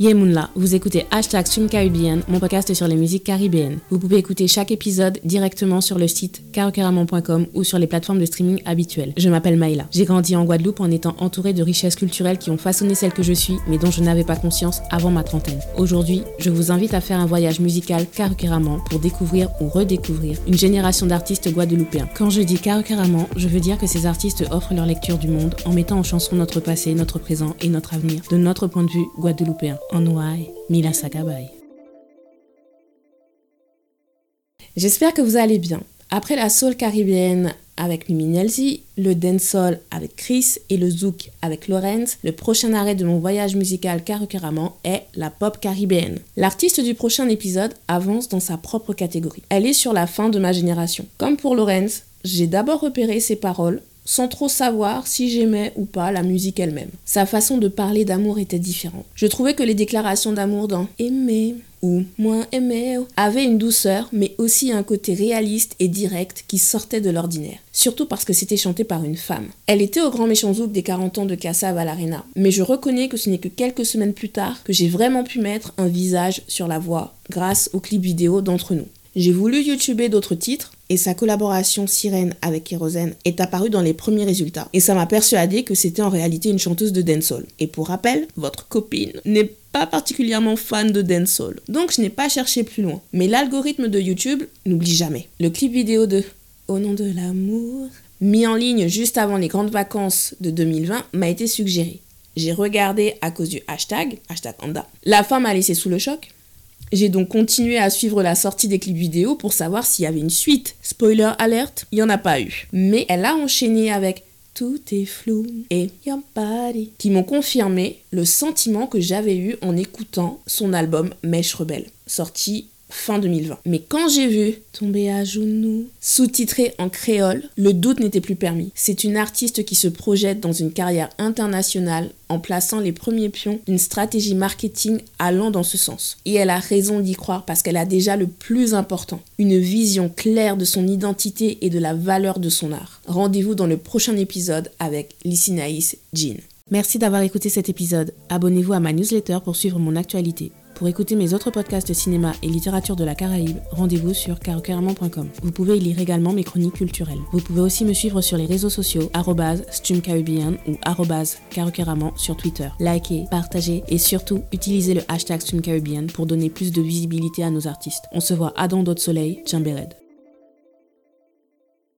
Yemunla, vous écoutez Hashtag Caribbean, mon podcast sur les musiques caribéennes. Vous pouvez écouter chaque épisode directement sur le site karokeramon.com ou sur les plateformes de streaming habituelles. Je m'appelle Maïla. J'ai grandi en Guadeloupe en étant entourée de richesses culturelles qui ont façonné celle que je suis, mais dont je n'avais pas conscience avant ma trentaine. Aujourd'hui, je vous invite à faire un voyage musical Karokeramon pour découvrir ou redécouvrir une génération d'artistes guadeloupéens. Quand je dis Karokeramon, je veux dire que ces artistes offrent leur lecture du monde en mettant en chanson notre passé, notre présent et notre avenir de notre point de vue guadeloupéen. J'espère que vous allez bien. Après la soul caribéenne avec Luminelzi, le dancehall avec Chris et le zouk avec Lorenz, le prochain arrêt de mon voyage musical Karukeramon est la pop caribéenne. L'artiste du prochain épisode avance dans sa propre catégorie. Elle est sur la fin de ma génération. Comme pour Lorenz, j'ai d'abord repéré ses paroles, sans trop savoir si j'aimais ou pas la musique elle-même. Sa façon de parler d'amour était différente. Je trouvais que les déclarations d'amour dans Aimer ou Moins aimer avaient une douceur, mais aussi un côté réaliste et direct qui sortait de l'ordinaire. Surtout parce que c'était chanté par une femme. Elle était au grand méchant zouk des 40 ans de Kassav à l'Arena. Mais je reconnais que ce n'est que quelques semaines plus tard que j'ai vraiment pu mettre un visage sur la voix grâce au clip vidéo d'entre nous. J'ai voulu YouTuber d'autres titres et sa collaboration Sirène avec Kérosène est apparue dans les premiers résultats. Et ça m'a persuadé que c'était en réalité une chanteuse de dancehall. Et pour rappel, votre copine n'est pas particulièrement fan de dancehall. Donc je n'ai pas cherché plus loin. Mais l'algorithme de YouTube n'oublie jamais. Le clip vidéo de Au nom de l'amour, mis en ligne juste avant les grandes vacances de 2020, m'a été suggéré. J'ai regardé à cause du hashtag, hashtag Anda. La femme m'a laissé sous le choc. J'ai donc continué à suivre la sortie des clips vidéo pour savoir s'il y avait une suite. Spoiler alert, il n'y en a pas eu. Mais elle a enchaîné avec Tout est flou et Your Body qui m'ont confirmé le sentiment que j'avais eu en écoutant son album Mèche Rebelle, sorti fin 2020. Mais quand j'ai vu Tomber à genoux, sous-titré en créole, le doute n'était plus permis. C'est une artiste qui se projette dans une carrière internationale en plaçant les premiers pions d'une stratégie marketing allant dans ce sens. Et elle a raison d'y croire parce qu'elle a déjà le plus important, une vision claire de son identité et de la valeur de son art. Rendez-vous dans le prochain épisode avec Lissinaïs Jean. Merci d'avoir écouté cet épisode. Abonnez-vous à ma newsletter pour suivre mon actualité. Pour écouter mes autres podcasts cinéma et littérature de la Caraïbe, rendez-vous sur carocaramon.com. Vous pouvez y lire également mes chroniques culturelles. Vous pouvez aussi me suivre sur les réseaux sociaux streamcaribbean ou carocaramon sur Twitter. Likez, partagez et surtout utilisez le hashtag streamcaribbean pour donner plus de visibilité à nos artistes. On se voit à dans d'autres soleils, Chambered.